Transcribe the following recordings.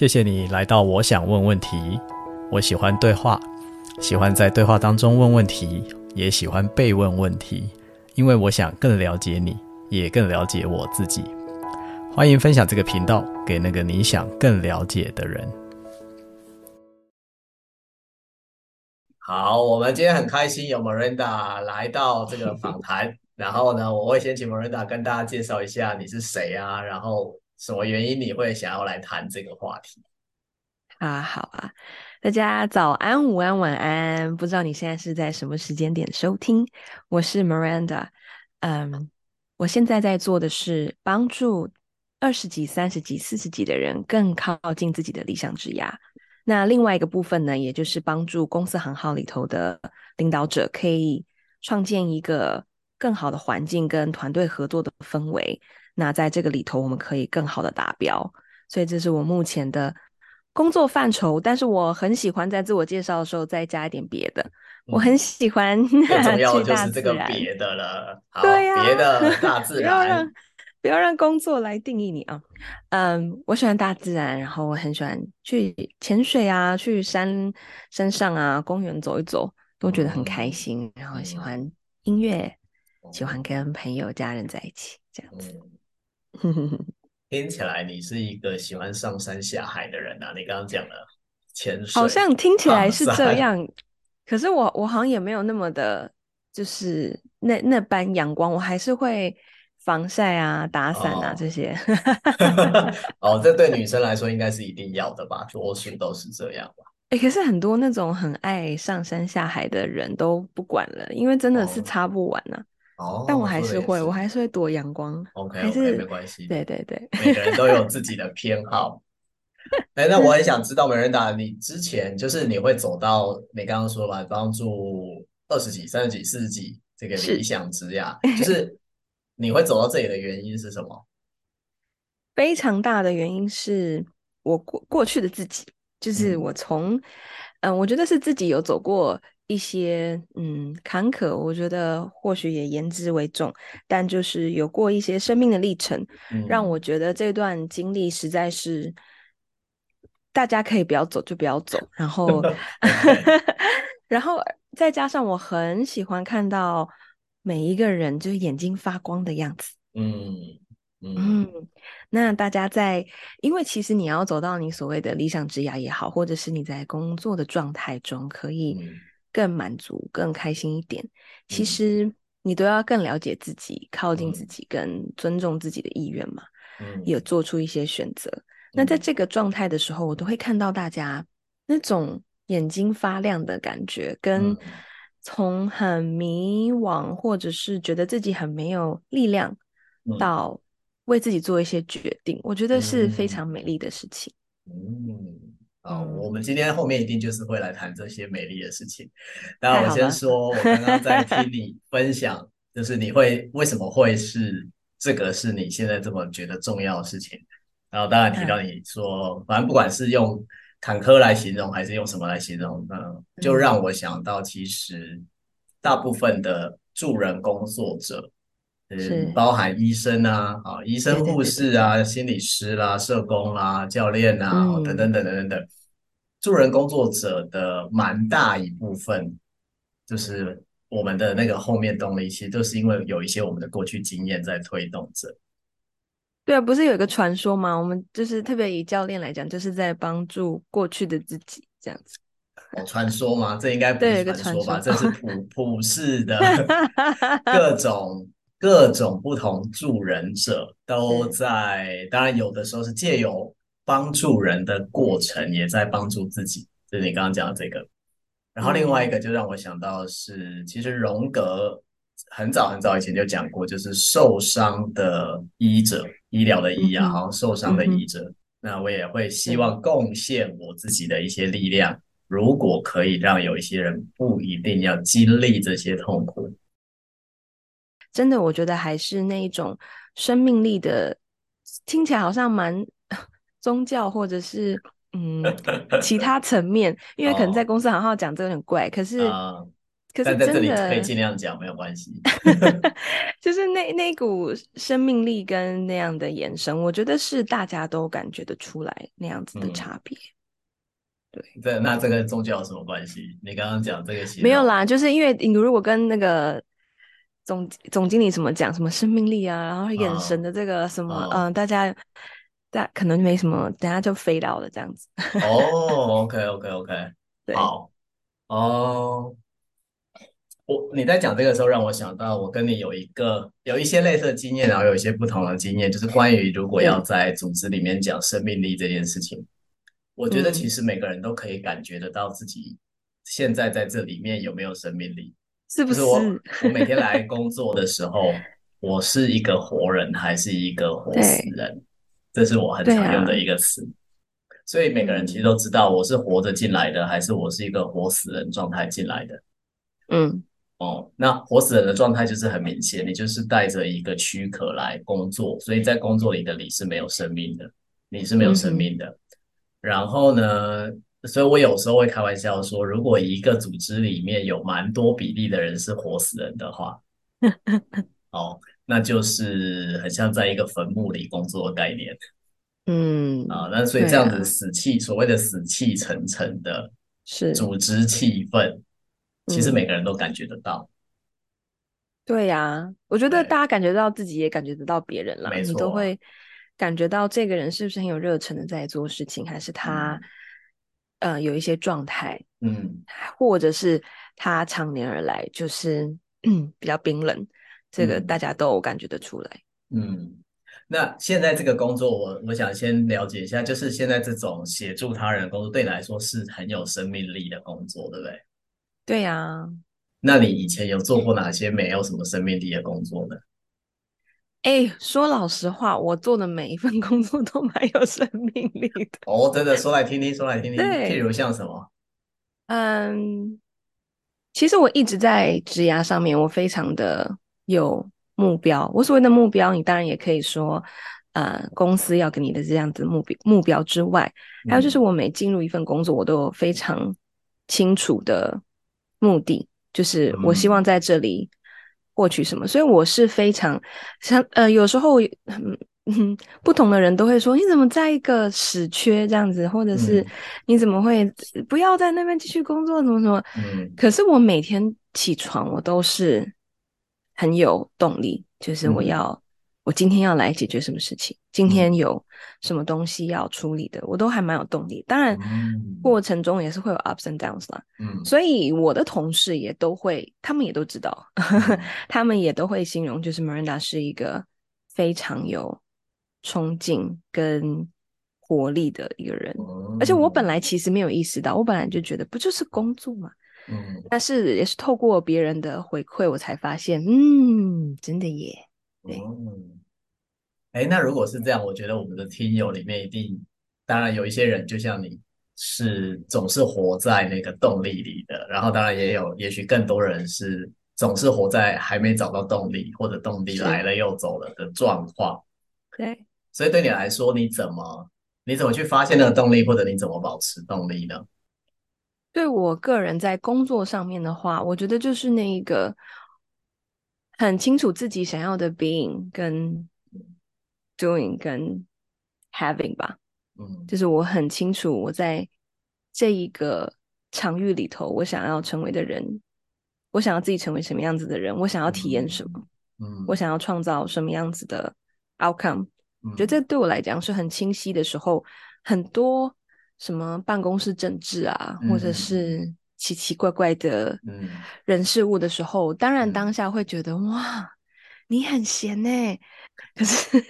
谢谢你来到我想问问题。我喜欢对话，喜欢在对话当中问问题，也喜欢被问问题，因为我想更了解你，也更了解我自己。欢迎分享这个频道给那个你想更了解的人。好，我们今天很开心有 Miranda 来到这个访谈。然后呢，我会先请 Miranda 跟大家介绍一下你是谁啊，然后什么原因你会想要来谈这个话题？啊，好啊，大家早安、午安、晚安，不知道你现在是在什么时间点收听？我是 Miranda，嗯，我现在在做的是帮助二十几、三十几、四十几的人更靠近自己的理想职涯。那另外一个部分呢，也就是帮助公司行号里头的领导者，可以创建一个更好的环境跟团队合作的氛围。那在这个里头，我们可以更好的达标。所以这是我目前的工作范畴。但是我很喜欢在自我介绍的时候再加一点别的。嗯、我很喜欢最重 要的就是这个别的了。好对呀、啊，别的大 自然。不要让工作来定义你啊！嗯，我喜欢大自然，然后我很喜欢去潜水啊，去山山上啊，公园走一走，都觉得很开心。嗯、然后喜欢音乐，嗯、喜欢跟朋友、家人在一起，这样子。嗯、听起来你是一个喜欢上山下海的人啊！你刚刚讲了潜水，好像听起来是这样，可是我我好像也没有那么的，就是那那般阳光，我还是会。防晒啊，打伞啊，哦、这些。哦，这对女生来说应该是一定要的吧？多数都是这样吧。哎、欸，可是很多那种很爱上山下海的人都不管了，因为真的是擦不完呢、啊。哦。但我还是会，我还是会躲阳光。OK，还是 okay, 没关系。对对对，每个人都有自己的 偏好。哎、欸，那 我很想知道，Miranda，你之前就是你会走到你刚刚说吧，帮助二十几、三十几、四十几这个理想之呀，就是。你会走到这里的原因是什么？非常大的原因是我过过去的自己，就是我从嗯、呃，我觉得是自己有走过一些嗯坎坷，我觉得或许也言之为重，但就是有过一些生命的历程，嗯、让我觉得这段经历实在是大家可以不要走就不要走，然后 然后再加上我很喜欢看到。每一个人就是眼睛发光的样子。嗯嗯，嗯，那大家在，因为其实你要走到你所谓的理想职涯也好，或者是你在工作的状态中可以更满足、更开心一点，其实你都要更了解自己、靠近自己、跟尊重自己的意愿嘛。嗯，也做出一些选择。那在这个状态的时候，我都会看到大家那种眼睛发亮的感觉，跟。从很迷惘，或者是觉得自己很没有力量，到为自己做一些决定，嗯、我觉得是非常美丽的事情。嗯，好，嗯、我们今天后面一定就是会来谈这些美丽的事情。那我先说，我刚刚在听你 分享，就是你会为什么会是这个是你现在这么觉得重要的事情？然后当然提到你说，嗯、反正不管是用。坎坷来形容，还是用什么来形容？嗯，就让我想到，其实大部分的助人工作者，是包含医生啊，啊，医生、护士啊，心理师啦、啊、社工啦、啊、教练啊，嗯、等等等等等等，助人工作者的蛮大一部分，就是我们的那个后面动力，其实都是因为有一些我们的过去经验在推动着。对啊，不是有一个传说吗？我们就是特别以教练来讲，就是在帮助过去的自己这样子。哦，传说吗？这应该不是传说吧？这是普普世的 各种各种不同助人者都在，是当然有的时候是借由帮助人的过程，也在帮助自己。就是你刚刚讲的这个。然后另外一个就让我想到的是，嗯、其实荣格很早很早以前就讲过，就是受伤的医者。医疗的医啊，好像受伤的医者，那我也会希望贡献我自己的一些力量，嗯、如果可以让有一些人不一定要经历这些痛苦。真的，我觉得还是那一种生命力的，听起来好像蛮 宗教或者是嗯其 他层面，因为可能在公司行号讲这个有点怪，可是可是但在这里可以尽量讲，没有关系。就是那那股生命力跟那样的眼神，我觉得是大家都感觉得出来那样子的差别。嗯、对，这那这跟宗教有什么关系？你刚刚讲这个没有啦，就是因为你如果跟那个总总经理怎么讲什么生命力啊，然后眼神的这个什么，嗯、哦呃，大家大可能没什么，等下就飞到了这样子。哦，OK OK OK，对好，哦。我你在讲这个时候，让我想到我跟你有一个有一些类似的经验，然后有一些不同的经验，就是关于如果要在组织里面讲生命力这件事情，嗯、我觉得其实每个人都可以感觉得到自己现在在这里面有没有生命力，是不是？我我每天来工作的时候，我是一个活人还是一个活死人？这是我很常用的一个词。啊、所以每个人其实都知道我是活着进来的，还是我是一个活死人状态进来的。嗯。哦，那活死人的状态就是很明显，你就是带着一个躯壳来工作，所以在工作里的你是没有生命的，你是没有生命的。嗯、然后呢，所以我有时候会开玩笑说，如果一个组织里面有蛮多比例的人是活死人的话，哦，那就是很像在一个坟墓里工作的概念。嗯，啊，那所以这样子死气，啊、所谓的死气沉沉的，是组织气氛。其实每个人都感觉得到，嗯、对呀、啊，我觉得大家感觉到自己也感觉得到别人了，你都会感觉到这个人是不是很有热忱的在做事情，还是他、嗯、呃有一些状态，嗯，或者是他常年而来就是嗯比较冰冷，这个大家都感觉得出来。嗯，那现在这个工作我，我我想先了解一下，就是现在这种协助他人的工作，对你来说是很有生命力的工作，对不对？对呀、啊，那你以前有做过哪些没有什么生命力的工作呢？哎，说老实话，我做的每一份工作都蛮有生命力的。哦，真的，说来听听，说来听听。对譬如像什么？嗯，其实我一直在职涯上面，我非常的有目标。我所谓的目标，你当然也可以说，呃，公司要给你的这样子目标目标之外，还有就是我每进入一份工作，我都有非常清楚的。目的就是我希望在这里获取什么，嗯、所以我是非常像呃，有时候嗯嗯，不同的人都会说，你怎么在一个死缺这样子，或者是你怎么会不要在那边继续工作，怎么怎么？嗯，可是我每天起床，我都是很有动力，就是我要。嗯我今天要来解决什么事情？今天有什么东西要处理的？嗯、我都还蛮有动力。当然，过程中也是会有 ups and downs 啦。嗯，所以我的同事也都会，他们也都知道，嗯、他们也都会形容，就是 Miranda 是一个非常有冲劲跟活力的一个人。嗯、而且我本来其实没有意识到，我本来就觉得不就是工作嘛。嗯，但是也是透过别人的回馈，我才发现，嗯，真的耶。对。嗯哎，那如果是这样，我觉得我们的听友里面一定，当然有一些人就像你，是总是活在那个动力里的，然后当然也有，也许更多人是总是活在还没找到动力，或者动力来了又走了的状况。对，所以对你来说，你怎么你怎么去发现那个动力，或者你怎么保持动力呢？对我个人在工作上面的话，我觉得就是那一个很清楚自己想要的 being 跟。Doing 跟 having 吧，嗯，就是我很清楚我在这一个场域里头，我想要成为的人，我想要自己成为什么样子的人，我想要体验什么，嗯，我想要创造什么样子的 outcome，我，觉得这对我来讲是很清晰的时候，很多什么办公室政治啊，嗯，或者是奇奇怪怪的人事物的时候，嗯，当然当下会觉得哇，你很闲呢。可是，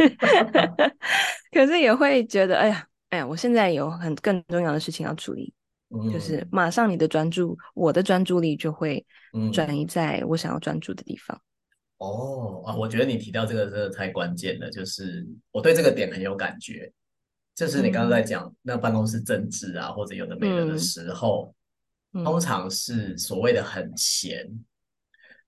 可是也会觉得，哎呀，哎呀，我现在有很更重要的事情要处理，嗯、就是马上你的专注，我的专注力就会转移在我想要专注的地方。哦啊，我觉得你提到这个真的太关键了，就是我对这个点很有感觉。就是你刚刚在讲、嗯、那办公室政治啊，或者有的没的的时候，嗯、通常是所谓的很闲。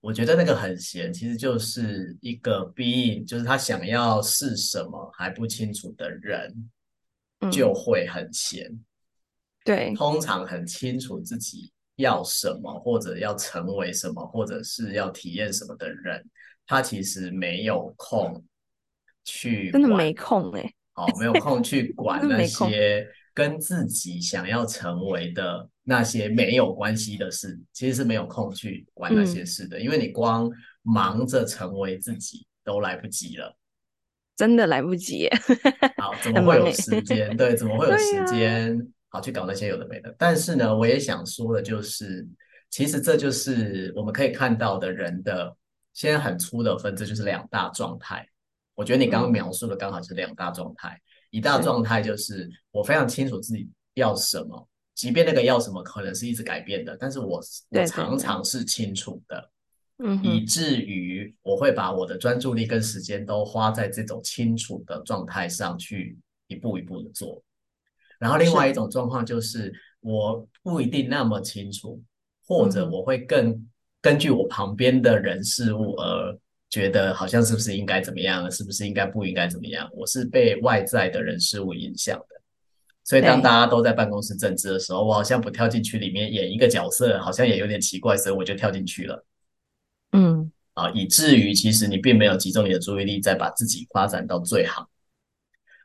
我觉得那个很闲，其实就是一个 being，就是他想要是什么还不清楚的人，就会很闲。对，通常很清楚自己要什么，或者要成为什么，或者是要体验什么的人，他其实没有空去，真的没空哎、欸，哦，没有空去 管那些跟自己想要成为的那些没有关系的事，其实是没有空去管那些事的，嗯、因为你光忙着成为自己都来不及了，真的来不及。好，怎么会有时间？对，怎么会有时间？好，去搞那些有的没的。但是呢，我也想说的就是，其实这就是我们可以看到的人的，现在很粗的分，这就是两大状态。我觉得你刚刚描述的刚好是两大状态。嗯、一大状态就是我非常清楚自己要什么，即便那个要什么可能是一直改变的，但是我我常常是清楚的，嗯，以至于我会把我的专注力跟时间都花在这种清楚的状态上去一步一步的做。然后另外一种状况就是，我不一定那么清楚，或者我会更根据我旁边的人事物而觉得好像是不是应该怎么样，是不是应该不应该怎么样？我是被外在的人事物影响的。所以当大家都在办公室政治的时候，我好像不跳进去里面演一个角色，好像也有点奇怪，所以我就跳进去了。嗯，啊，以至于其实你并没有集中你的注意力，在把自己发展到最好。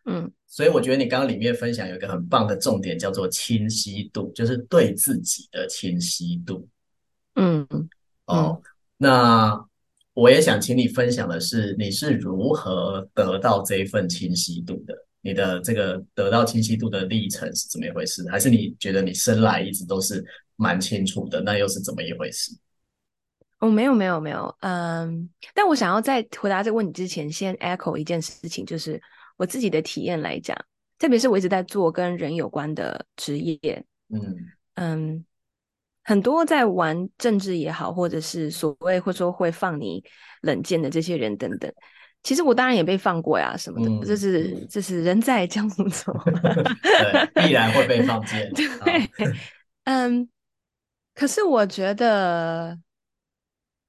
嗯，所以我觉得你刚刚里面分享有一个很棒的重点，叫做清晰度，就是对自己的清晰度。嗯嗯，哦，那我也想请你分享的是，你是如何得到这一份清晰度的？你的这个得到清晰度的历程是怎么一回事？还是你觉得你生来一直都是蛮清楚的？那又是怎么一回事？哦，没有没有没有，嗯，但我想要在回答这个问题之前，先 echo 一件事情，就是。我自己的体验来讲，特别是我一直在做跟人有关的职业，嗯嗯，很多在玩政治也好，或者是所谓或说会放你冷箭的这些人等等，其实我当然也被放过呀，什么的，嗯、这是这是人在江湖走，对，必然会被放箭。对，嗯，可是我觉得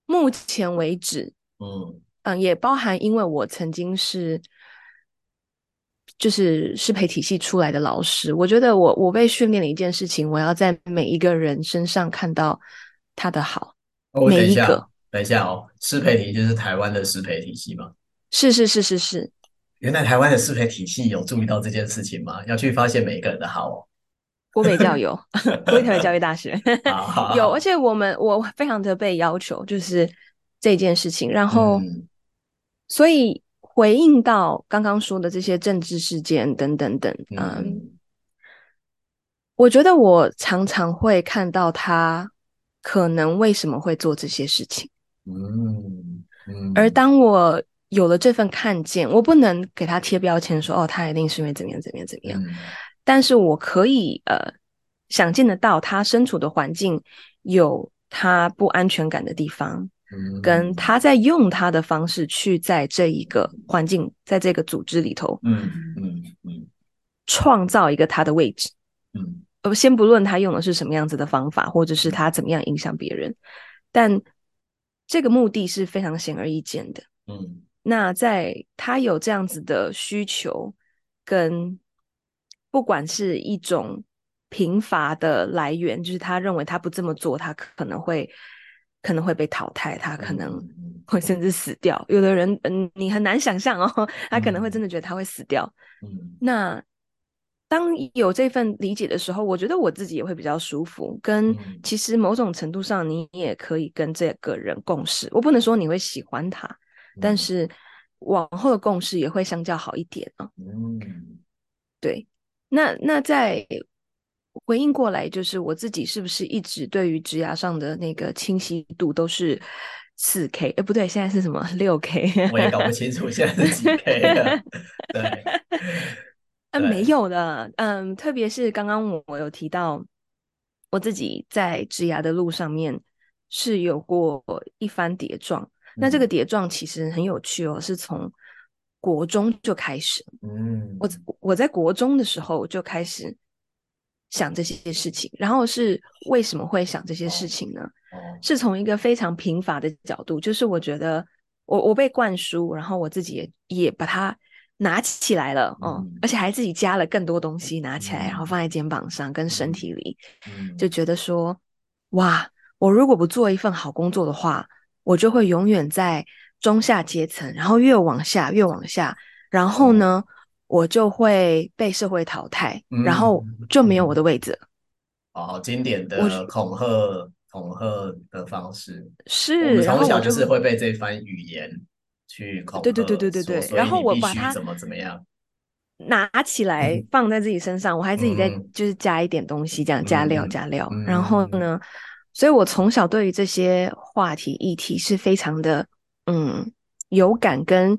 目前为止，嗯嗯，也包含因为我曾经是。就是适培体系出来的老师，我觉得我我被训练了一件事情，我要在每一个人身上看到他的好。哦，每一个，等一下哦，适培体系是台湾的适培体系吗？是是是是是。原来台湾的适培体系有注意到这件事情吗？要去发现每一个人的好哦。国美教有，国立台湾教育大学 有，而且我们我非常的被要求，就是这件事情，然后、嗯、所以。回应到刚刚说的这些政治事件等等等，嗯，嗯，我觉得我常常会看到他可能为什么会做这些事情，嗯嗯，而当我有了这份看见，我不能给他贴标签说哦，他一定是因为怎么样怎么样怎么样，嗯，但是我可以呃想见得到他身处的环境有他不安全感的地方。跟他在用他的方式去在这一个环境，在这个组织里头，嗯嗯嗯，创造一个他的位置，嗯，呃，先不论他用的是什么样子的方法，或者是他怎么样影响别人，但这个目的是非常显而易见的，嗯，那在他有这样子的需求，跟不管是一种贫乏的来源，就是他认为他不这么做，他可能会。可能会被淘汰，他可能会甚至死掉。嗯、有的人，嗯，你很难想象哦，他可能会真的觉得他会死掉。嗯，那当有这份理解的时候，我觉得我自己也会比较舒服。跟其实某种程度上，你也可以跟这个人共事。我不能说你会喜欢他，嗯、但是往后的共事也会相较好一点啊。嗯，对。那那在。回应过来，就是我自己是不是一直对于职涯上的那个清晰度都是四 K？哎，不对，现在是什么六 K？我也搞不清楚现在是几 K 了。对，嗯，没有的。嗯，特别是刚刚我我有提到，我自己在职涯的路上面是有过一番跌撞。嗯、那这个跌撞其实很有趣哦，是从国中就开始。嗯，我我在国中的时候就开始。想这些事情，然后是为什么会想这些事情呢？是从一个非常贫乏的角度，就是我觉得我我被灌输，然后我自己也也把它拿起来了，嗯，嗯，而且还自己加了更多东西拿起来，然后放在肩膀上跟身体里，嗯，就觉得说哇，我如果不做一份好工作的话，我就会永远在中下阶层，然后越往下越往下，然后呢，嗯、我就会被社会淘汰，嗯、然后就没有我的位置。哦，经典的恐吓恐吓的方式是，我从小就是会被这番语言去恐吓，对对对对对对，然后我把它怎么怎么样。拿起来放在自己身上，嗯、我还自己再就是加一点东西，这样加料加料。嗯、然后呢，所以我从小对于这些话题议题是非常的嗯有感，跟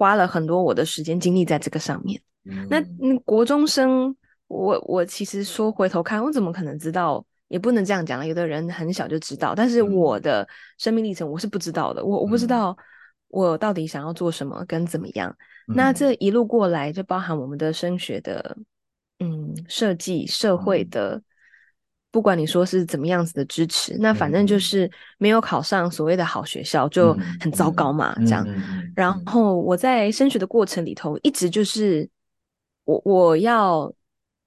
花了很多我的时间精力在这个上面。嗯、那嗯，国中生，我我其实说回头看，我怎么可能知道？也不能这样讲了。有的人很小就知道，但是我的生命历程我是不知道的。我我不知道我到底想要做什么跟怎么样。那这一路过来，就包含我们的升学的，嗯，设计社会的，嗯、不管你说是怎么样子的支持，嗯、那反正就是没有考上所谓的好学校，就很糟糕嘛，嗯、这样。然后我在升学的过程里头，一直就是我我要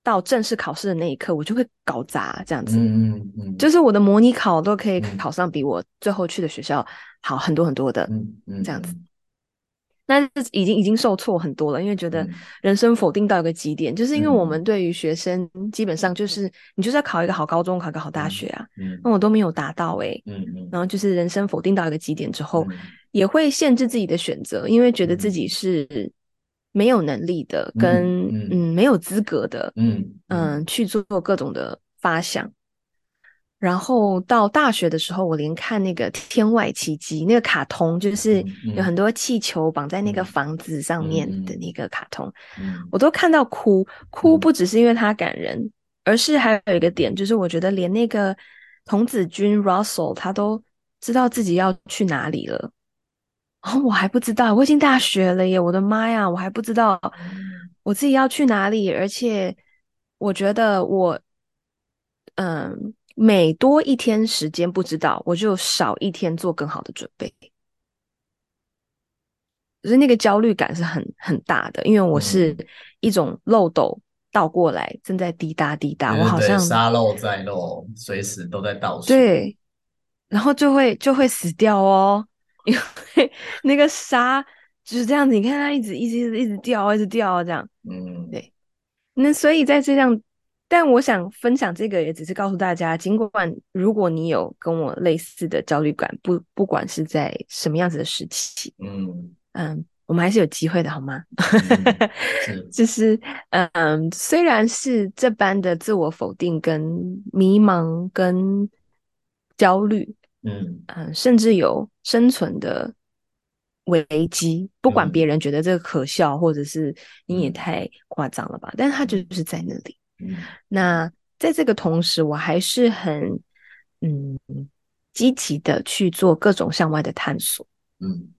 到正式考试的那一刻，我就会搞砸这样子。嗯嗯嗯、就是我的模拟考都可以考上比我最后去的学校好很多很多的，这样子。那已经已经受挫很多了，因为觉得人生否定到一个极点，嗯、就是因为我们对于学生基本上就是你就是要考一个好高中，考一个好大学啊，嗯，那我。都没有达到诶、欸，嗯嗯，然后。就是人生否定到一个极点之后，嗯、也会限制自己的选择，因为觉得自己。是没有能力的，嗯、跟嗯，嗯。没有资格的，嗯嗯。去做各种的发想。然后到大学的时候，我连看那个《天外奇迹》那个卡通，就是有很多气球绑在那个房子上面的那个卡通，我都看到哭。哭不只是因为它感人，而是还有一个点，就是我觉得连那个童子军 Russell 他都知道自己要去哪里了。哦，我还不知道，我已经大学了耶！我的妈呀，我还不知道我自己要去哪里，而且我觉得我，嗯。每多一天时间不知道，我就少一天做更好的准备。可是那个焦虑感是很很大的，因为我是一种漏斗倒过来，正在滴答滴答，我好像沙漏在漏，随时都在倒数。对，然后就会就会死掉哦，因为那个沙就是这样子，你看它一直一直一直一直掉，一直掉这样。嗯，对。那所以在这样。但我想分享这个，也只是告诉大家，尽管如果你有跟我类似的焦虑感，不不管是在什么样子的时期，嗯嗯，我们还是有机会的，好吗？嗯、就是嗯，虽然是这般的自我否定、跟迷茫、跟焦虑，嗯嗯，甚至有生存的危机，不管别人觉得这个可笑，或者是你也太夸张了吧，嗯、但是他就是在那里。那在这个同时，我还是很嗯积极的去做各种向外的探索。嗯，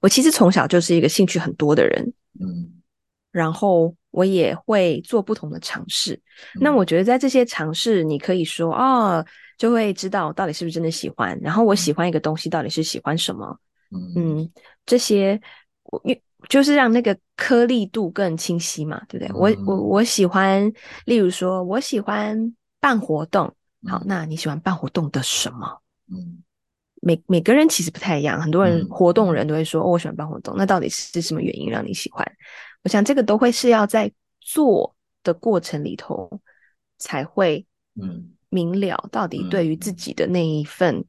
我其实从小就是一个兴趣很多的人。嗯，然后我也会做不同的尝试。嗯、那我觉得在这些尝试，你可以说哦，就会知道到底是不是真的喜欢。然后我喜欢一个东西，到底是喜欢什么？嗯，嗯，这些我因。就是让那个颗粒度更清晰嘛，对不对？嗯、我我我喜欢，例如说，我喜欢办活动。好，那你喜欢办活动的什么？嗯，每每个人其实不太一样，很多人活动人都会说，嗯哦，我喜欢办活动。那到底是什么原因让你喜欢？我想这个都会是要在做的过程里头才会嗯明了，到底对于自己的那一份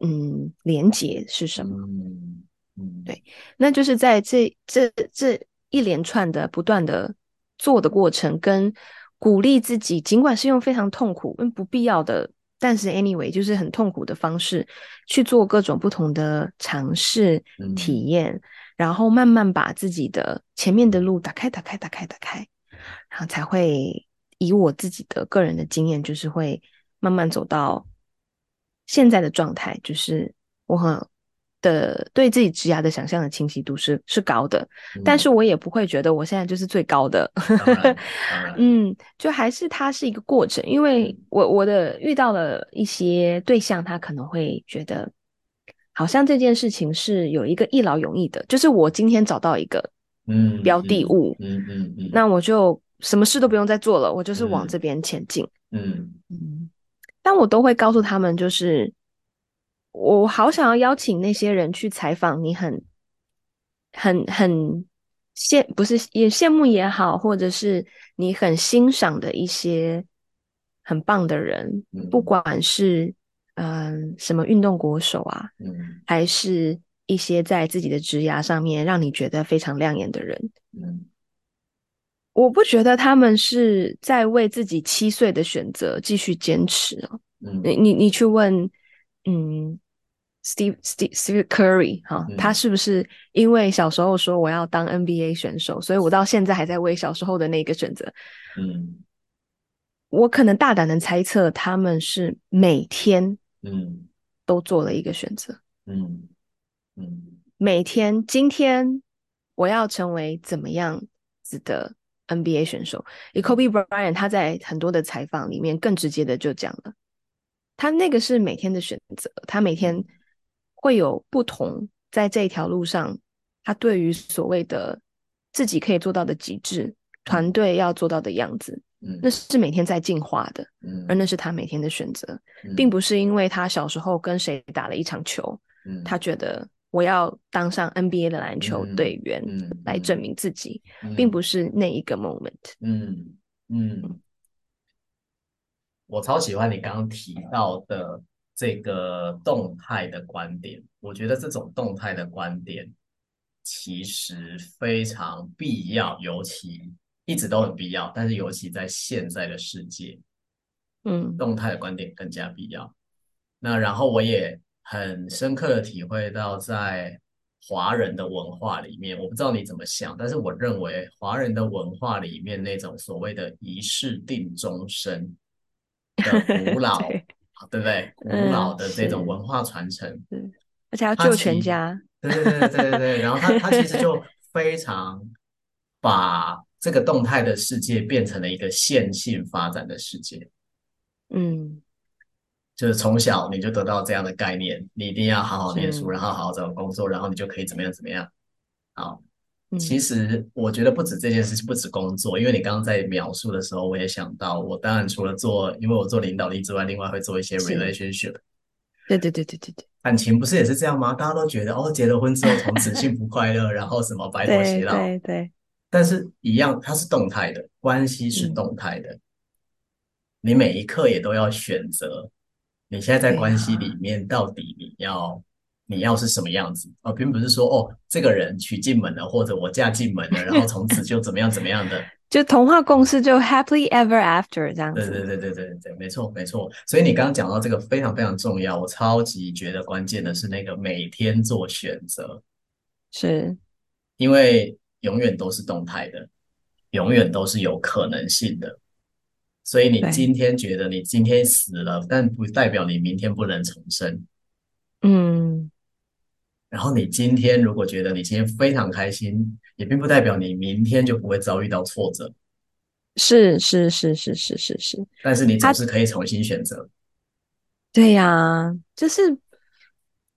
嗯，嗯连结是什么。嗯嗯，对，那就是在这这这一连串的不断的做的过程，跟鼓励自己，尽管是用非常痛苦、嗯不必要的，但是 anyway 就是很痛苦的方式去做各种不同的尝试、体验，嗯、然后慢慢把自己的前面的路打开、打开、打开、打开，然后才会以我自己的个人的经验，就是会慢慢走到现在的状态，就是我很。的对自己职涯的想象的清晰度是是高的，嗯、但是我也不会觉得我现在就是最高的，嗯，就还是它是一个过程，因为我我的遇到了一些对象，他可能会觉得好像这件事情是有一个一劳永逸的，就是我今天找到一个嗯标的物，嗯嗯嗯，那我就什么事都不用再做了，我就是往这边前进，嗯嗯。嗯但我都会告诉他们，就是我好想要邀请那些人去采访你很，很很很羡，不是也羡慕也好，或者是你很欣赏的一些很棒的人，嗯、不管是嗯、呃、什么运动国手啊，嗯、还是一些在自己的职涯上面让你觉得非常亮眼的人，嗯。我不觉得他们是在为自己七岁的选择继续坚持哦。嗯，你你你去问，嗯，Steve Steve Steve Curry 哈，嗯，他是不是因为小时候说我要当 NBA 选手，所以我到现在还在为小时候的那个选择？嗯，我可能大胆的猜测，他们是每天嗯都做了一个选择。嗯嗯，每天今天我要成为怎么样子的？NBA 选手，以 Kobe Bryant，他在很多的采访里面更直接的就讲了，他那个是每天的选择，他每天会有不同，在这条路上，他对于所谓的自己可以做到的极致，团队要做到的样子，嗯，那是每天在进化的，嗯，而那是他每天的选择，并不是因为他小时候跟谁打了一场球，嗯，他觉得。我要当上 NBA 的篮球队员，来证明自己，并不是那一个 moment。嗯。嗯，我超喜欢你刚刚提到的这个动态的观点。我觉得这种动态的观点其实非常必要，尤其一直都很必要，但是尤其在现在的世界，嗯，动态的观点更加必要。那然后我也。很深刻的体会到，在华人的文化里面，我不知道你怎么想，但是我认为华人的文化里面那种所谓的一世定终身的 古老，对，不对？古老的这种文化传承，嗯，而且要救全家，对对对对对对。然后他他其实就 非常把这个动态的世界变成了一个线性发展的世界，嗯。就是从小你就得到这样的概念，你一定要好好念书，然后好好找工作，然后你就可以怎么样怎么样。好，嗯、其实我觉得不止这件事情，不止工作，因为你刚刚在描述的时候，我也想到，我当然除了做，因为我做领导力之外，另外会做一些 relationship。对对对对对对，感情不是也是这样吗？大家都觉得哦，结了婚之后从此幸福快乐，然后什么白头偕老。对对对。但是一样，它是动态的，关系是动态的，嗯、你每一刻也都要选择。你现在在关系里面，到底你要、啊、你要是什么样子？而并不是说哦，这个人娶进门了，或者我嫁进门了，然后从此就怎么样怎么样的，就童话故事就 happily ever after 这样子。对对对对对对，没错没错。所以你刚刚讲到这个非常非常重要，我超级觉得关键的是那个每天做选择，是因为永远都是动态的，永远都是有可能性的。所以你今天觉得你今天死了，但不代表你明天不能重生。嗯。然后你今天如果觉得你今天非常开心，也并不代表你明天就不会遭遇到挫折。是是是是是是是。但是你总是可以重新选择。对呀、啊，就是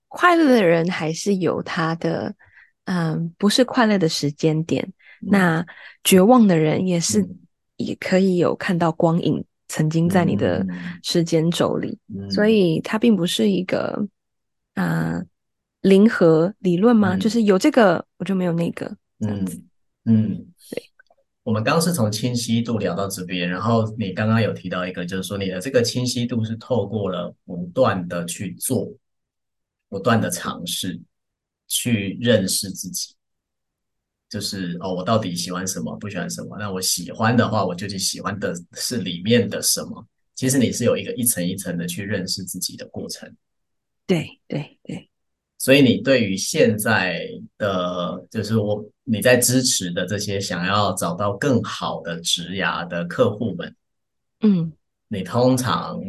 快乐的人还是有他的，嗯，不是快乐的时间点。嗯、那绝望的人也是、嗯。也可以有看到光影，曾经在你的时间轴里，嗯、所以它并不是一个嗯、呃、零和理论吗？嗯、就是有这个我就没有那个这样子。嗯，嗯对。我们刚刚是从清晰度聊到这边，然后你刚刚有提到一个，就是说你的这个清晰度是透过了不断的去做，不断的尝试，去认识自己。就是哦，我到底喜欢什么，不喜欢什么？那我喜欢的话，我究竟喜欢的是里面的什么？其实你是有一个一层一层的去认识自己的过程。对对对。所以你对于现在的，就是我你在支持的这些想要找到更好的职涯的客户们，嗯，你通常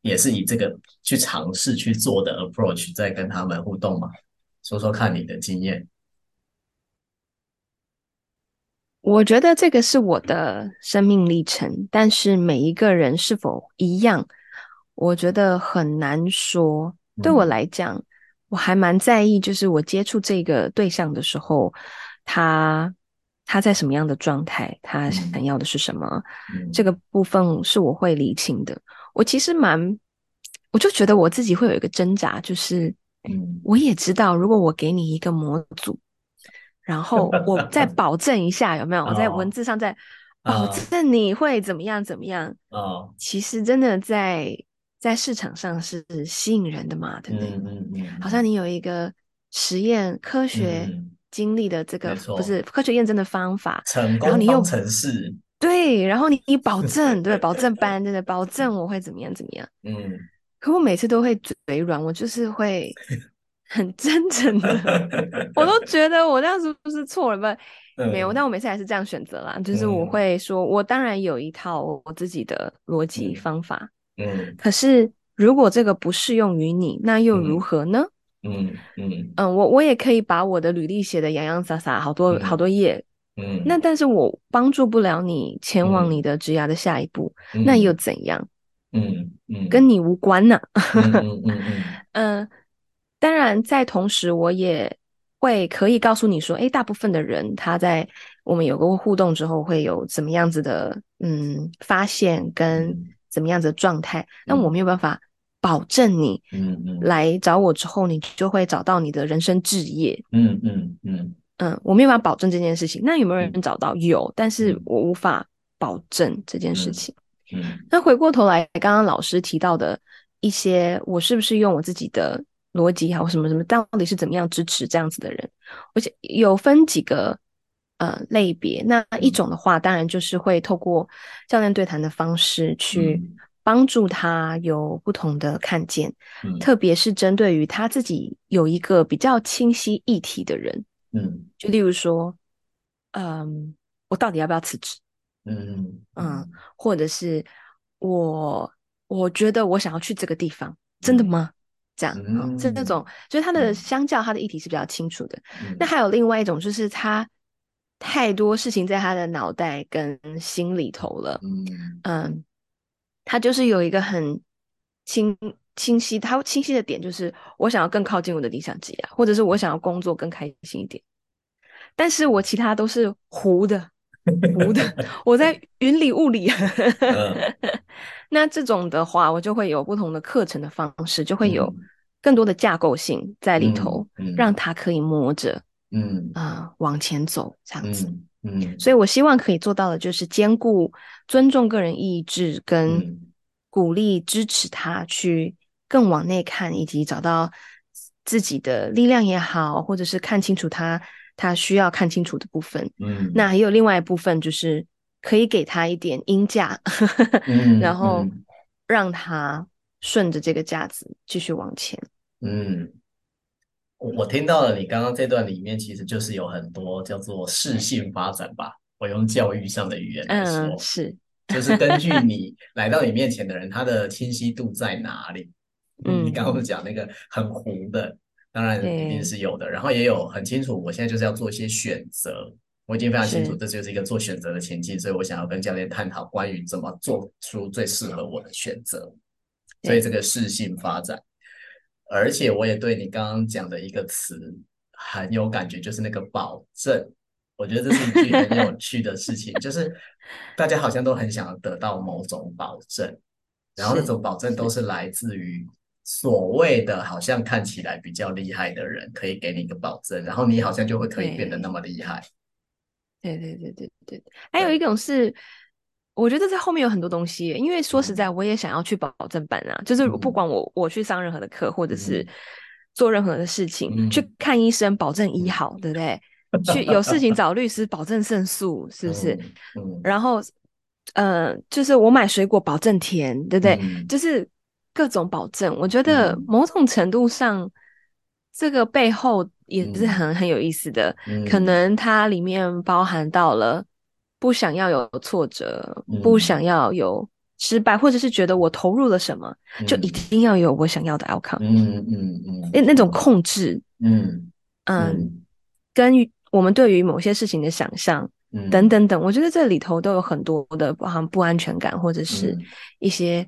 也是以这个去尝试去做的 approach 在跟他们互动嘛？说说看你的经验。我觉得这个是我的生命历程，但是每一个人是否一样，我觉得很难说。对我来讲，嗯、我还蛮在意，就是我接触这个对象的时候，他他在什么样的状态，他想要的是什么，嗯、这个部分是我会理清的。我其实蛮，我就觉得我自己会有一个挣扎，就是，嗯，我也知道，如果我给你一个模组，然后我再 保证一下，有没有？我在文字上再保证你会怎么样怎么样？哦，其实真的在在市场上是吸引人的嘛，对不对？嗯嗯，好像你有一个实验科学经历的这个不是科学验证的方法，成功方程式。对，然后你你保证对，保证 班对的，保证我会怎么样怎么样。嗯，可我每次都会嘴软，我就是会 很真诚的，我都觉得我这样是不是错了吧？没有，但我每次还是这样选择啦，就是我会说，我当然有一套我自己的逻辑方法。嗯，可是如果这个不适用于你，那又如何呢？嗯嗯。嗯，我我也可以把我的履历写的洋洋洒洒，好多好多页。嗯，那但是我帮助不了你前往你的职涯的下一步，嗯、那又怎样？嗯嗯，跟你无关呢、啊。嗯嗯嗯，嗯，当然，在同时我也会可以告诉你说，诶，大部分的人他在我们有过互动之后会有怎么样子的嗯发现跟怎么样子的状态，那、嗯、我没有办法保证你嗯嗯来找我之后，你就会找到你的人生置业。嗯嗯嗯。嗯嗯，我没有办法保证这件事情。那有没有人找到？嗯、有，但是我无法保证这件事情。嗯，嗯，那回过头来，刚刚老师提到的一些，我是不是用我自己的逻辑还有什么什么，到底是怎么样支持这样子的人？而且有分几个呃类别。那一种的话，当然就是会透过教练对谈的方式去帮助他有不同的看见，嗯、特别是针对于他自己有一个比较清晰议题的人。嗯，就例如说，嗯，我到底要不要辞职？嗯嗯，或者是我我觉得我想要去这个地方，真的吗？这样，嗯，这那种就是他的相较他的议题是比较清楚的。嗯，那还有另外一种，就是他太多事情在他的脑袋跟心里头了。嗯嗯，他就是有一个很清。清晰，他清晰的点就是我想要更靠近我的理想职业，或者是我想要工作更开心一点。但是我其他都是糊的，糊的，我在 云里雾里。那这种的话，我就会有不同的课程的方式，就会有更多的架构性在里头，嗯、让他可以摸着，嗯啊、呃，往前走这样子。嗯，嗯，所以我希望可以做到的就是兼顾尊重个人意志，跟鼓励支持他去。更往内看，以及找到自己的力量也好，或者是看清楚他他需要看清楚的部分。嗯，那还有另外一部分，就是可以给他一点音架，嗯、然后让他顺着这个架子继续往前。嗯，我听到了你刚刚这段里面，其实就是有很多叫做适性发展吧。我用教育上的语言来说，嗯、是，就是根据你来到你面前的人，他的清晰度在哪里？嗯，你刚刚讲那个很糊的，当然一定是有的，然后也有很清楚，我现在就是要做一些选择，我已经非常清楚，这就是一个做选择的前进，所以我想要跟教练探讨关于怎么做出最适合我的选择，所以这个适性发展，对而且我也对你刚刚讲的一个词很有感觉，就是那个保证，我觉得这是一句很有趣的事情，就是大家好像都很想要得到某种保证，然后那种保证都是来自于。所谓的好像看起来比较厉害的人，可以给你一个保证，然后你好像就会可以变得那么厉害。对对对对对，还有一种是，我觉得在后面有很多东西，因为说实在，我也想要去保证班啊，就是不管我我去上任何的课，或者是做任何的事情，去看医生保证医好，对不对？去有事情找律师保证胜诉，是不是？然后，呃，就是我买水果保证甜，对不对？就是。各种保证，我觉得某种程度上，嗯、这个背后也是很很有意思的。嗯、可能它里面包含到了不想要有挫折，嗯、不想要有失败，或者是觉得我投入了什么，嗯、就一定要有我想要的 outcome。嗯嗯嗯，那那种控制，嗯嗯，嗯跟我们对于某些事情的想象，嗯、等等等，我觉得这里头都有很多的好像不安全感，或者是一些。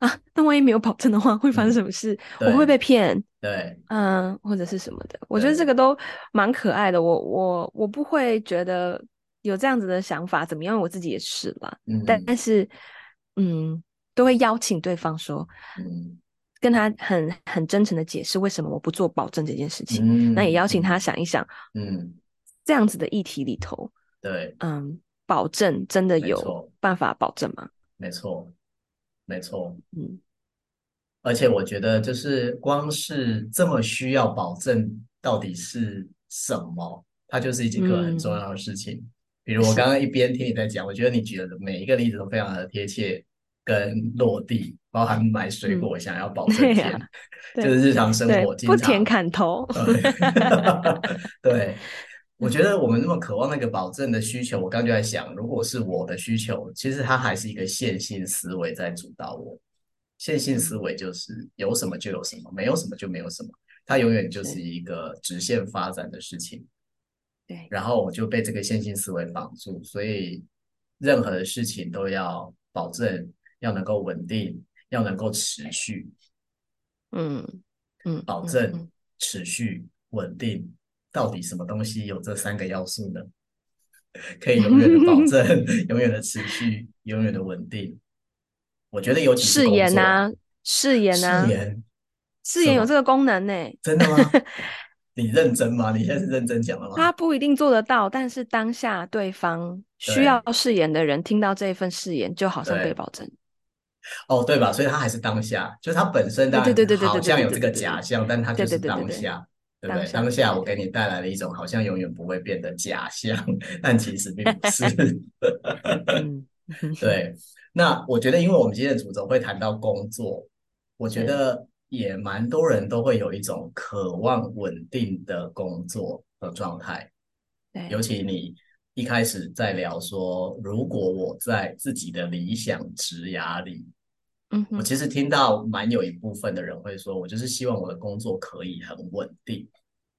啊，那万一没有保证的话，会发生什么事？嗯、我会被骗？对，嗯，或者是什么的？我觉得这个都蛮可爱的。我我我不会觉得有这样子的想法怎么样？我自己也是啦。嗯，但但是，嗯，都会邀请对方说，嗯，跟他很很真诚的解释为什么我不做保证这件事情。嗯，那也邀请他想一想，嗯，这样子的议题里头，对，嗯，保证真的有办法保证吗？没错，没错，嗯。而且我觉得，就是光是这么需要保证，到底是什么？它就是一个很重要的事情。嗯、比如我刚刚一边听你在讲，我觉得你举的每一个例子都非常的贴切跟落地，包含买水果想要保证甜，嗯啊、就是日常生活经常不甜砍头。对，对我觉得我们那么渴望那个保证的需求，我刚就在想，如果是我的需求，其实它还是一个线性思维在主导我。线性思维就是有什么就有什么，没有什么就没有什么，它永远就是一个直线发展的事情。对，然后我就被这个线性思维绑住，所以任何的事情都要保证要能够稳定，要能够持续。嗯嗯，保证持续稳定，到底什么东西有这三个要素呢？可以永远的保证，永远的持续，永远的稳定。我觉得有誓言呐，誓言呐，誓言，誓言有这个功能呢？真的吗？你认真吗？你现在是认真讲了吗？他不一定做得到，但是当下对方需要誓言的人听到这一份誓言，就好像被保证。哦，对吧？所以他还是当下，就是他本身当然好像有这个假象，但他就是当下，对不对？当下我给你带来了一种好像永远不会变的假象，但其实并不是。对。那我觉得，因为我们今天的主轴会谈到工作，我觉得也蛮多人都会有一种渴望稳定的工作的状态。对，尤其你一开始在聊说，如果我在自己的理想职涯里，嗯，我其实听到蛮有一部分的人会说，我就是希望我的工作可以很稳定。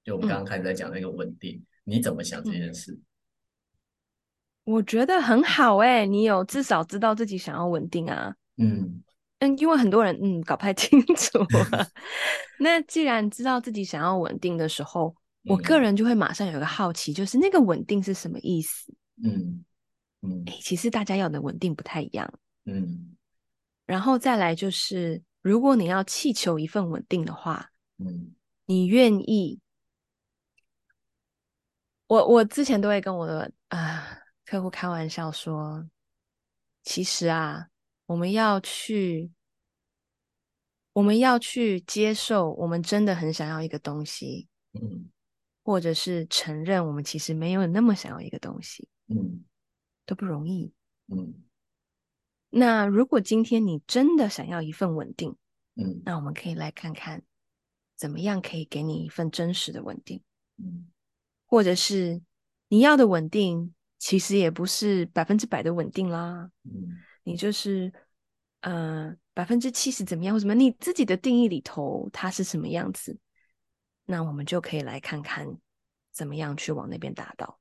就我们刚刚开始在讲那个稳定，嗯，你怎么想这件事？我觉得很好哎、欸，你有至少知道自己想要稳定啊。嗯嗯，因为很多人嗯搞不太清楚、啊。那既然知道自己想要稳定的时候，嗯、我个人就会马上有个好奇，就是那个稳定是什么意思？嗯嗯、欸，其实大家要的稳定不太一样。嗯，然后再来就是，如果你要祈求一份稳定的话，嗯，你愿意？我我之前都会跟我的啊。客户开玩笑说：“其实啊，我们要去，我们要去接受，我们真的很想要一个东西，嗯，或者是承认我们其实没有那么想要一个东西，嗯，都不容易，嗯。那如果今天你真的想要一份稳定，嗯，那我们可以来看看，怎么样可以给你一份真实的稳定，嗯，或者是你要的稳定。”其实也不是百分之百的稳定啦，嗯，你就是呃百分之七十怎么样或什么，你自己的定义里头它是什么样子，那我们就可以来看看怎么样去往那边达到。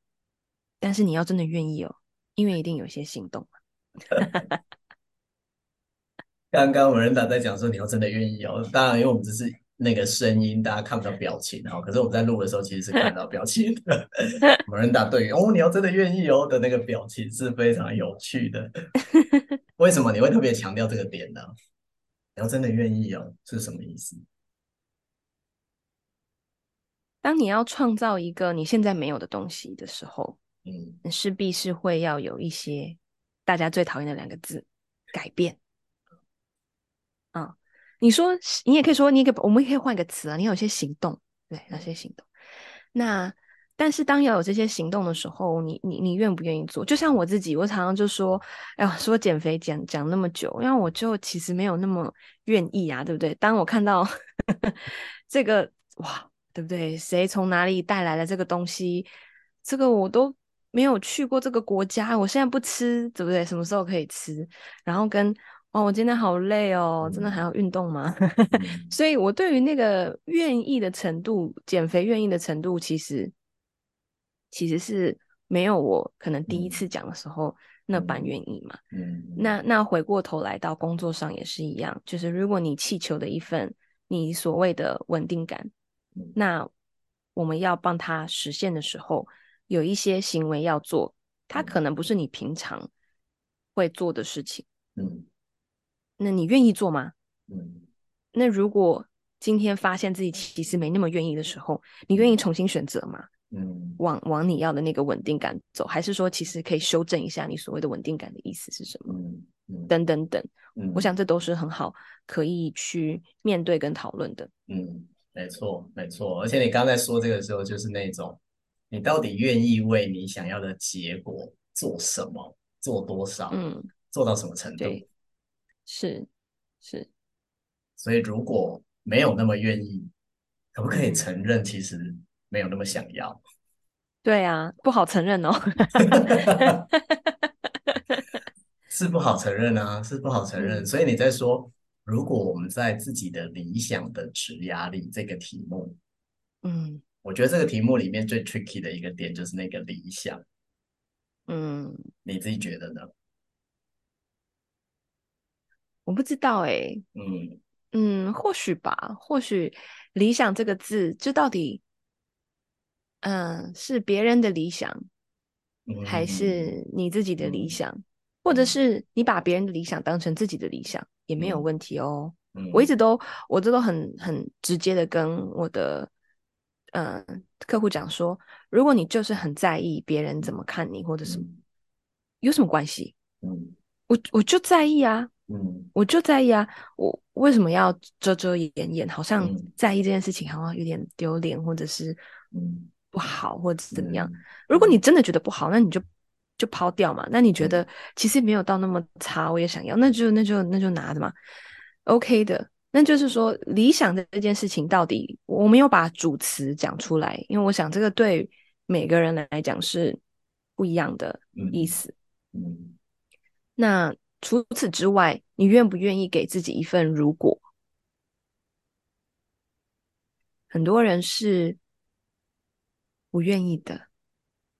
但是你要真的愿意哦，因为一定有些行动。刚刚我们 Miranda 在讲说你要真的愿意哦，当然因为我们只是。那个声音大家看不到表情，然后可是我们在录的时候其实是看到表情的。Miranda 对于哦，你要真的愿意哦的那个表情是非常有趣的。为什么你会特别强调这个点呢？你要真的愿意哦，是什么意思？当你要创造一个你现在没有的东西的时候，嗯，你势必是会要有一些大家最讨厌的两个字：改变。你说，你也可以说，你也可以，我们可以换一个词啊。你有些行动，对，那些行动。那但是当要有这些行动的时候，你你你愿不愿意做？就像我自己，我常常就说，哎呀，说减肥讲讲那么久，因为我就其实没有那么愿意啊，对不对？当我看到 这个哇，对不对？谁从哪里带来了这个东西？这个我都没有去过这个国家，我现在不吃，对不对？什么时候可以吃？然后跟。哦，我今天好累哦，真的还要运动吗？嗯、所以，我对于那个愿意的程度，减肥愿意的程度，其实其实是没有我可能第一次讲的时候那般愿意嘛。嗯，那那回过头来到工作上也是一样，就是如果你祈求的一份你所谓的稳定感，嗯、那我们要帮他实现的时候，有一些行为要做，他可能不是你平常会做的事情。嗯。那你愿意做吗？嗯，那如果今天发现自己其实没那么愿意的时候，你愿意重新选择吗？嗯，往往你要的那个稳定感走，还是说其实可以修正一下你所谓的稳定感的意思是什么？嗯嗯，等等等，嗯，我想这都是很好可以去面对跟讨论的。嗯，没错没错，而且你刚才说这个时候，就是那种你到底愿意为你想要的结果做什么，做多少，嗯，做到什么程度？对，是是，所以如果没有那么愿意，可不可以承认其实没有那么想要？嗯、对啊，不好承认哦，是不好承认啊，是不好承认。嗯、所以你在说，如果我们在自己的理想的职涯里这个题目，嗯，我觉得这个题目里面最 tricky 的一个点就是那个理想，嗯，你自己觉得呢？我不知道哎、欸，嗯。嗯，或许吧，或许“理想”这个字，这到底，嗯，是别人的理想，嗯、还是你自己的理想？嗯、或者是你把别人的理想当成自己的理想，也没有问题哦。嗯、我一直都，我这都很很直接的跟我的，嗯，客户讲说，如果你就是很在意别人怎么看你，或者什么，嗯、有什么关系？嗯，我我就在意啊。嗯，我就在意啊，我为什么要遮遮掩掩？好像在意这件事情，好像有点丢脸，或者是嗯不好，或者是怎么样？如果你真的觉得不好，那你就就抛掉嘛。那你觉得其实没有到那么差，我也想要，那就那就那就拿着嘛，OK 的。那就是说，理想的这件事情到底我没有把主词讲出来，因为我想这个对每个人来讲是不一样的意思。嗯，那。除此之外，你愿不愿意给自己一份如果？很多人是不愿意的。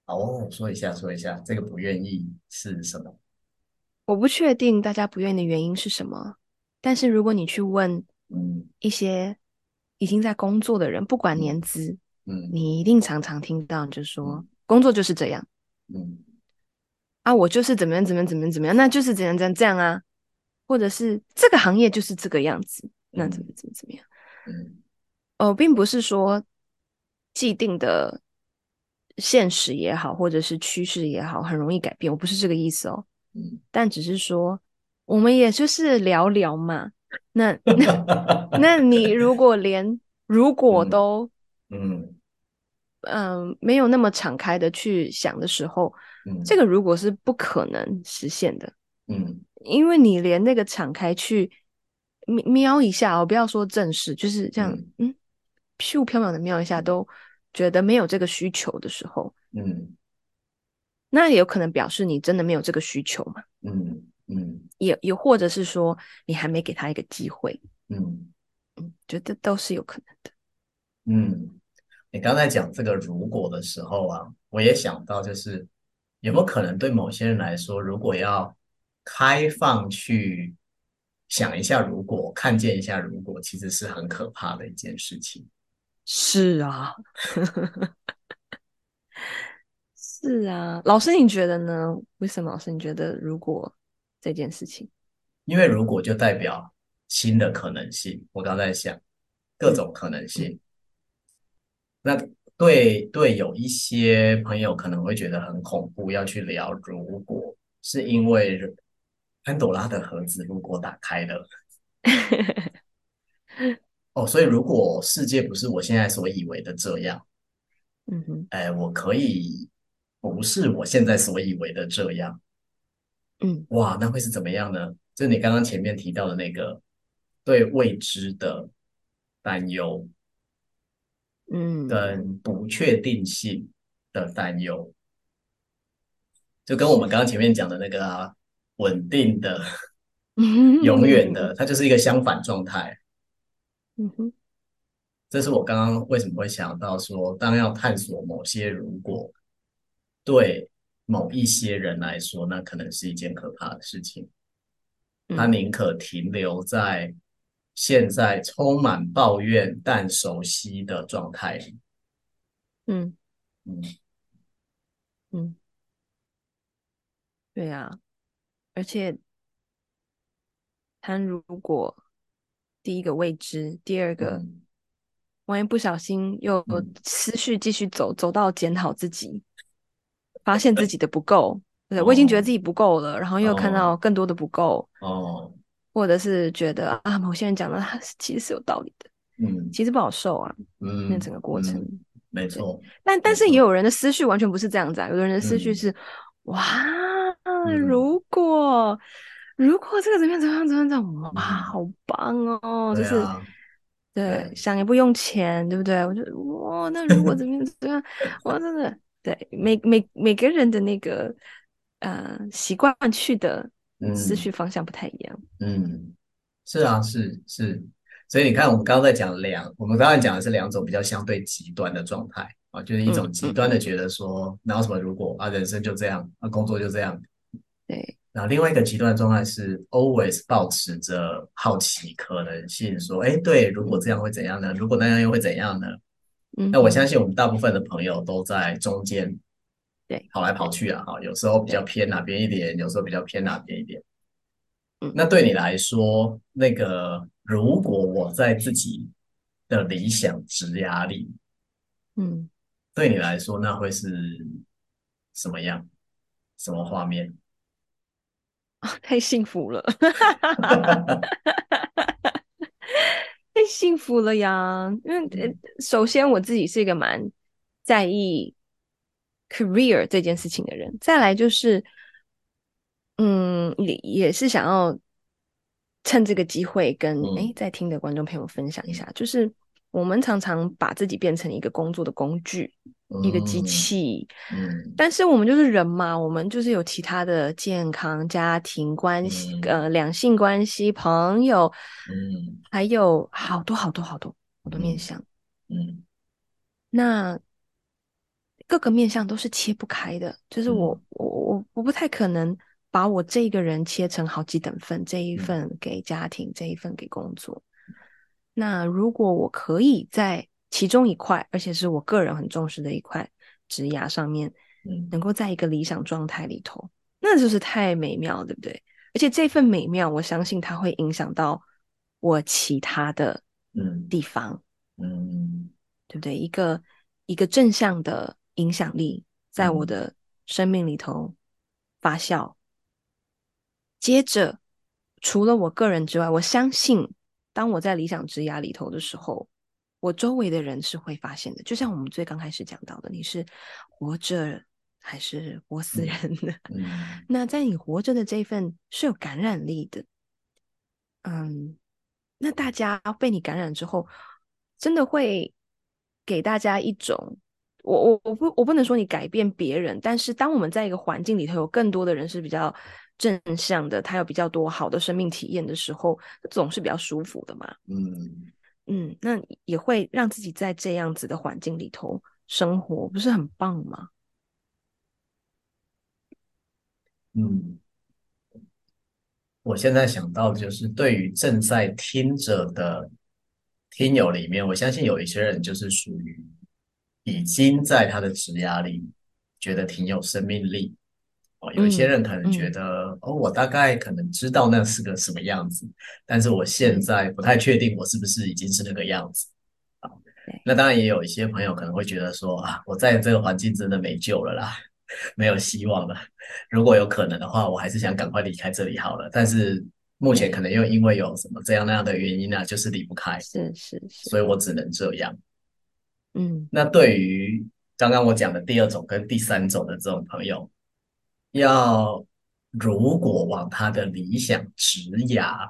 哦，说一下，说一下，这个不愿意是什么？我不确定大家不愿意的原因是什么。但是如果你去问，嗯，一些已经在工作的人，不管年资，嗯，你一定常常听到，就说、嗯、工作就是这样，嗯。啊，我就是怎么样怎么样怎么样怎么样，那就是怎样怎样这样啊，或者是这个行业就是这个样子，那怎么怎么怎么样？嗯，哦，并不是说既定的现实也好，或者是趋势也好，很容易改变，我不是这个意思哦。嗯，但只是说我们也就是聊聊嘛。那那 那你如果连如果都嗯嗯没有那么敞开的去想的时候。嗯、这个如果是不可能实现的，嗯，因为你连那个敞开去瞄一下哦，不要说正视，就是这样，嗯，嗯，虚无缥缈的瞄一下，都觉得没有这个需求的时候，嗯，那也有可能表示你真的没有这个需求嘛，嗯嗯，也也或者是说你还没给他一个机会，嗯嗯，觉得都是有可能的，嗯，你刚才讲这个如果的时候啊，我也想到就是。有没有可能对某些人来说，如果要开放去想一下，如果看见一下，如果其实是很可怕的一件事情。是啊，是啊，老师你觉得呢？为什么老师你觉得如果这件事情？因为如果就代表新的可能性。我刚在想各种可能性，嗯、那。对对，有一些朋友可能会觉得很恐怖，要去聊。如果是因为潘朵拉的盒子如果打开了，哦，所以如果世界不是我现在所以为的这样，嗯哼，哎，我可以不是我现在所以为的这样，嗯，哇，那会是怎么样呢？就你刚刚前面提到的那个对未知的担忧。嗯，跟不确定性的担忧，就跟我们刚刚前面讲的那个啊，稳定的、永远的，它就是一个相反状态。嗯哼，这是我刚刚为什么会想到说，当要探索某些如果，对某一些人来说，那可能是一件可怕的事情。他宁可停留在。现在充满抱怨但熟悉的状态里，嗯嗯嗯，对呀，而且他如果第一个未知，第二个、嗯、万一不小心又思绪继续走，走到检讨自己，发现自己的不够，对，我已经觉得自己不够了，然后又看到更多的不够，哦，或者是觉得啊，某些人讲的他其实是有道理的，嗯，其实不好受啊，嗯，那整个过程，嗯、没。错，但但是也有人的思绪完全不是这样子啊，有的人的思绪是、嗯、哇，如果。如果这个怎么样怎么样怎么样怎么样，哇，好棒哦！就是对，对，想也不用钱，对不对？我觉得哇，那如果怎么样怎么样，哇，真的对，每每每个人的那个呃习惯去的思绪方向不太一样。嗯，嗯是啊，是是，所以你看，我们刚刚在讲两，我们刚刚讲的是两种比较相对极端的状态啊，就是一种极端的觉得说，哪有什么如果啊，人生就这样，啊，工作就这样，对。然后另外一个极端的状态是 always 保持着好奇可能性，说，哎，对，如果这样会怎样呢？如果那样又会怎样呢？嗯，那我相信我们大部分的朋友都在中间，对，跑来跑去啊，哈，有时候比较偏哪边一点，有时候比较偏哪边一点。嗯，那对你来说，那个如果我在自己的理想职压力，嗯，对你来说，那会是什么样？什么画面？太幸福了，太幸福了呀！因为首先我自己是一个蛮在意 career 这件事情的人，再来就是，嗯，也也是想要趁这个机会跟诶在听的观众朋友分享一下，就是。我们常常把自己变成一个工作的工具，嗯、一个机器。嗯，但是我们就是人嘛，我们就是有其他的健康、家庭关系、嗯、呃，两性关系、朋友，嗯，还有好多好多好多好多面相。嗯，嗯，那各个面相都是切不开的，就是我、嗯、我我我不太可能把我这个人切成好几等份，这一份给家庭，嗯、这一份给工作。那如果我可以在其中一块，而且是我个人很重视的一块职涯上面，嗯，能够在一个理想状态里头，那就是太美妙，对不对？而且这份美妙，我相信它会影响到我其他的嗯地方，嗯，对不对？一个一个正向的影响力在我的生命里头发酵。接着，除了我个人之外，我相信。当我在理想职涯里头的时候，我周围的人是会发现的。就像我们最刚开始讲到的，你是活着还是活死人的？嗯嗯、那在你活着的这一份是有感染力的。嗯，那大家被你感染之后，真的会给大家一种，我我我不我不能说你改变别人，但是当我们在一个环境里头，有更多的人是比较。正向的，他有比较多好的生命体验的时候，总是比较舒服的嘛。嗯嗯，那也会让自己在这样子的环境里头生活，不是很棒吗？嗯，我现在想到就是，对于正在听着的听友里面，我相信有一些人就是属于已经在他的职涯里觉得挺有生命力。哦，有一些人可能觉得，嗯嗯、哦，我大概可能知道那是个什么样子，但是我现在不太确定我是不是已经是那个样子。啊，那当然也有一些朋友可能会觉得说，啊，我在这个环境真的没救了啦，没有希望了。如果有可能的话，我还是想赶快离开这里好了。但是目前可能又因为有什么这样那样的原因呢，啊，就是离不开，是是是，所以我只能这样。嗯，那对于刚刚我讲的第二种跟第三种的这种朋友。要如果往他的理想职涯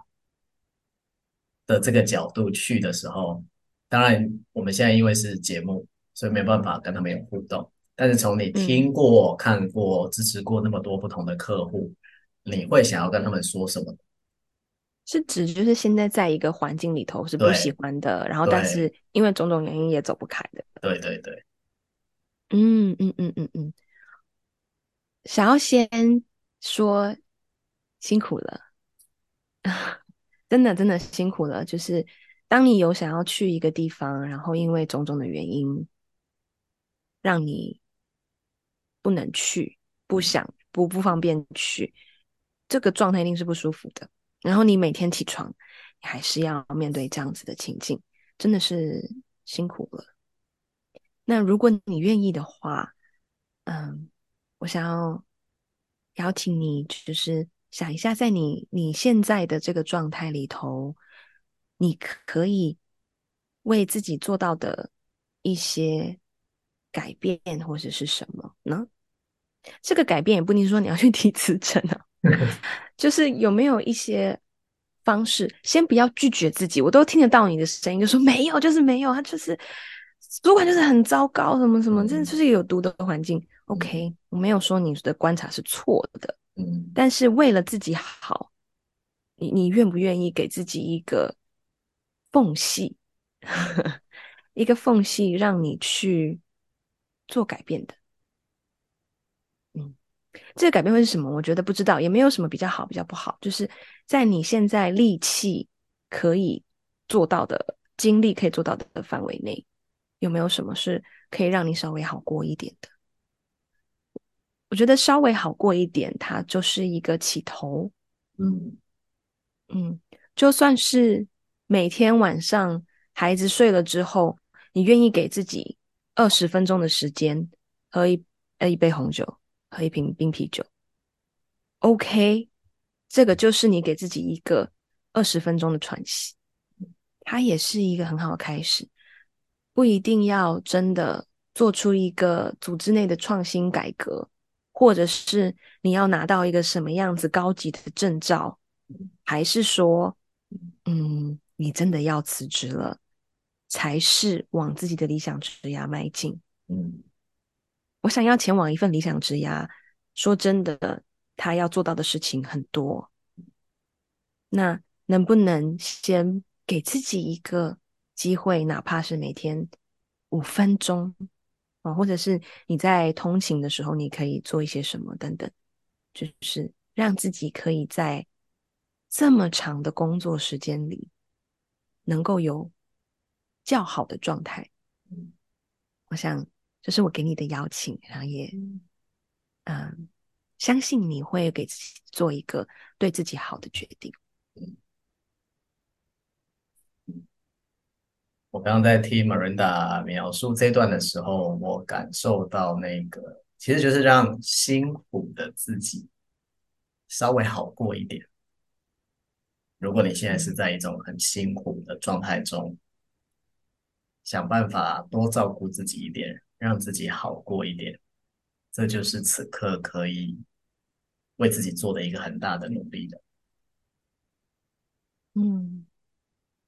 的这个角度去的时候，当然我们现在因为是节目，所以没办法跟他们有互动。但是从你听过、嗯、看过、支持过那么多不同的客户，你会想要跟他们说什么？是指就是现在在一个环境里头是不喜欢的，然后但是因为种种原因也走不开的。对对对，嗯嗯嗯嗯嗯。想要先说辛苦了，真的真的辛苦了。就是当你有想要去一个地方，然后因为种种的原因，让你不能去、不想、不不方便去，这个状态一定是不舒服的。然后你每天起床，你还是要面对这样子的情境，真的是辛苦了。那如果你愿意的话，嗯，我想要邀请你，就是想一下，在你你现在的这个状态里头，你可以为自己做到的一些改变，或者是什么呢？这个改变也不一定说你要去提辞呈啊。就是有没有一些方式，先不要拒绝自己，我都听得到你的声音，就说没有，就是没有，他就是主管就是很糟糕，什么什么，真的就是有毒的环境。OK，我没有说你的观察是错的，嗯，但是为了自己好，你你愿不愿意给自己一个缝隙，一个缝隙让你去做改变的？嗯这个改变会是什么？我觉得不知道，也没有什么比较好，比较不好。就是在你现在力气可以做到的、精力可以做到的范围内，有没有什么是可以让你稍微好过一点的？我觉得稍微好过一点，它就是一个起头。嗯嗯，就算是每天晚上孩子睡了之后，你愿意给自己二十分钟的时间，喝一呃一杯红酒。喝一瓶冰啤酒，OK，这个就是你给自己一个二十分钟的喘息，它也是一个很好的开始。不一定要真的做出一个组织内的创新改革，或者是你要拿到一个什么样子高级的证照，还是说，嗯，你真的要辞职了，才是往自己的理想职涯迈进。嗯。我想要前往一份理想职涯，说真的，他要做到的事情很多。那能不能先给自己一个机会，哪怕是每天五分钟啊，或者是你在通勤的时候，你可以做一些什么等等，就是让自己可以在这么长的工作时间里，能够有较好的状态。我想。这是我给你的邀请，然后也，嗯，相信你会给自己做一个对自己好的决定。我刚刚在听 Miranda 描述这段的时候，我感受到那个其实就是让辛苦的自己稍微好过一点。如果你现在是在一种很辛苦的状态中，想办法多照顾自己一点。让自己好过一点，这就是此刻可以为自己做的一个很大的努力的。嗯，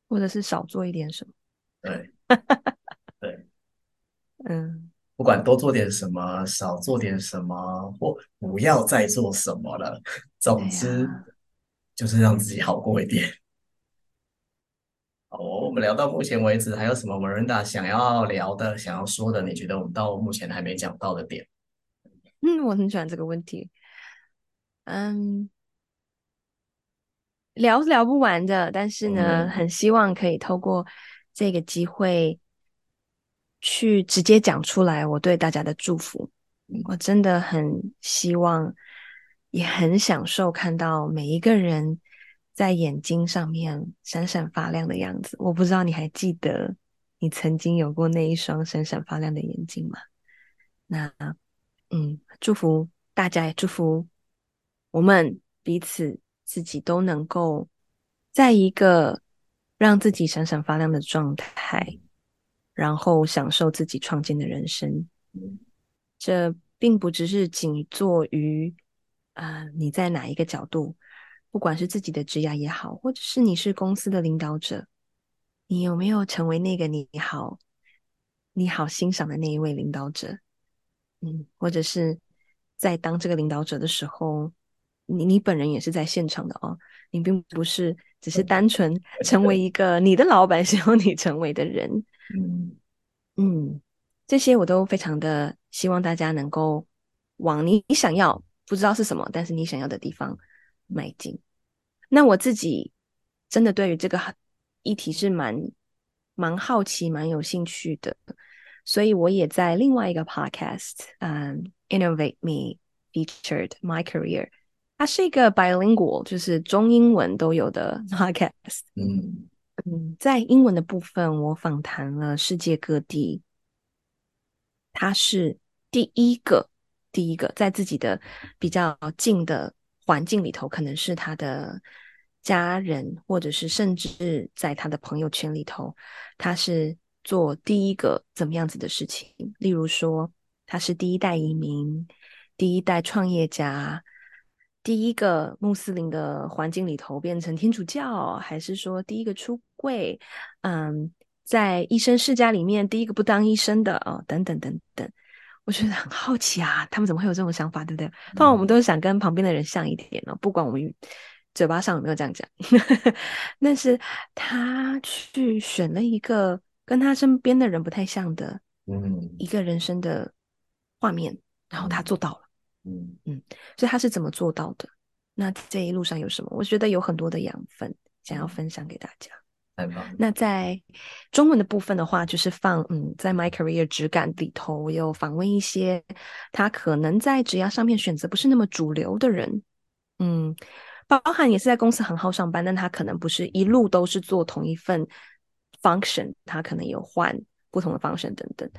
或者是少做一点什么。对，对，嗯，不管多做点什么，少做点什么，或不要再做什么了，总之就是让自己好过一点。哦，我们聊到目前为止，还有什么 Miranda 想要聊的、想要说的？你觉得我们到目前还没讲到的点？嗯，我很喜欢这个问题。嗯，聊是聊不完的，但是呢，嗯、很希望可以透过这个机会去直接讲出来我对大家的祝福。我真的很希望，也很享受看到每一个人。在眼睛上面闪闪发亮的样子，我不知道你还记得你曾经有过那一双闪闪发亮的眼睛吗？那，嗯，祝福大家，也祝福我们彼此，自己都能够在一个让自己闪闪发亮的状态，然后享受自己创建的人生。这并不只是仅做于啊、你在哪一个角度。不管是自己的职涯也好，或者是你是公司的领导者，你有没有成为那个你好、你好欣赏的那一位领导者？嗯，或者是在当这个领导者的时候，你你本人也是在现场的哦，你并不是只是单纯成为一个你的老板 想要你成为的人。嗯嗯，这些我都非常的希望大家能够往你你想要，不知道是什么，但是你想要的地方。迈进。那我自己真的对于这个议题是蛮蛮好奇、蛮有兴趣的，所以我也在另外一个 podcast，嗯，um，Innovate Me featured my career。它是一个 bilingual，就是中英文都有的 podcast。嗯嗯，在英文的部分，我访谈了世界各地。他是第一个，第一个在自己的比较近的环境里头，可能是他的家人，或者是甚至在他的朋友圈里头，他是做第一个怎么样子的事情。例如说，他是第一代移民，第一代创业家，第一个穆斯林的环境里头变成天主教，还是说第一个出柜？嗯。在医生世家里面，第一个不当医生的哦，等等等等，我觉得很好奇啊，他们怎么会有这种想法，对不对？通常我们都是想跟旁边的人像一点哦，不管我们嘴巴上有没有这样讲。但是他去选了一个跟他身边的人不太像的，嗯，一个人生的画面，然后他做到了，嗯嗯，所以他是怎么做到的？那这一路上有什么？我觉得有很多的养分想要分享给大家。那在中文的部分的话，就是放嗯，在 My Career 质感里头，我有访问一些他可能在职涯上面选择不是那么主流的人，嗯，包含也是在公司很好上班，但他可能不是一路都是做同一份 function，他可能有换不同的 function 等等。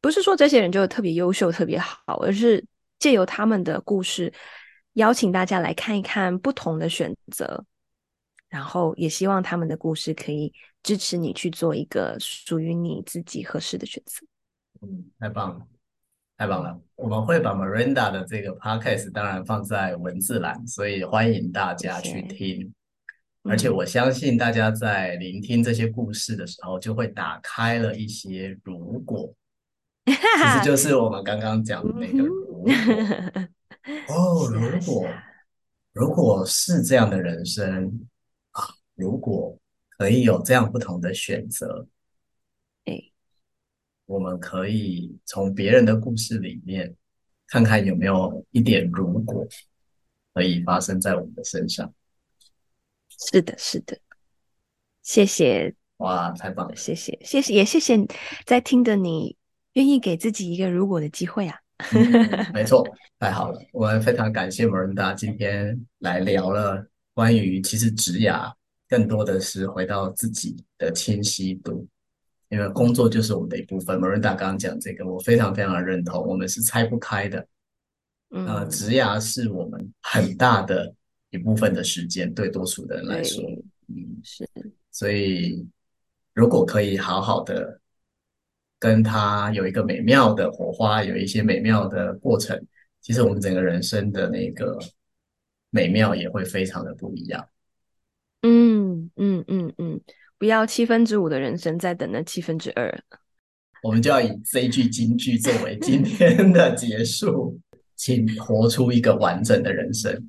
不是说这些人就特别优秀、特别好，而是借由他们的故事，邀请大家来看一看不同的选择。然后也希望他们的故事可以支持你去做一个属于你自己合适的选择。嗯，太棒了，太棒了！我们会把 Miranda 的这个 podcast 当然放在文字栏，所以欢迎大家去听。谢谢。而且我相信大家在聆听这些故事的时候，就会打开了一些如果，其实就是我们刚刚讲的那个。哦，如果如果是这样的人生啊。如果可以有这样不同的选择，哎，我们可以从别人的故事里面看看有没有一点如果可以发生在我们的身上。是的，是的，谢谢，哇，太棒了，谢谢，谢谢，也谢谢在听的你，愿意给自己一个如果的机会啊。嗯，没错，太好了，我们非常感谢 Miranda 今天来聊了关于其实职涯。更多的是回到自己的清晰度，因为工作就是我们的一部分。Miranda 刚刚讲这个，我非常非常的认同，我们是拆不开的。嗯，呃，职涯是我们很大的一部分的时间，对多数的人来说，嗯，是。所以，如果可以好好的跟他有一个美妙的火花，有一些美妙的过程，其实我们整个人生的那个美妙也会非常的不一样。嗯嗯嗯嗯，不要七分之五的人生，在等那七分之二。我们就要以这一句金句作为今天的结束，请活出一个完整的人生。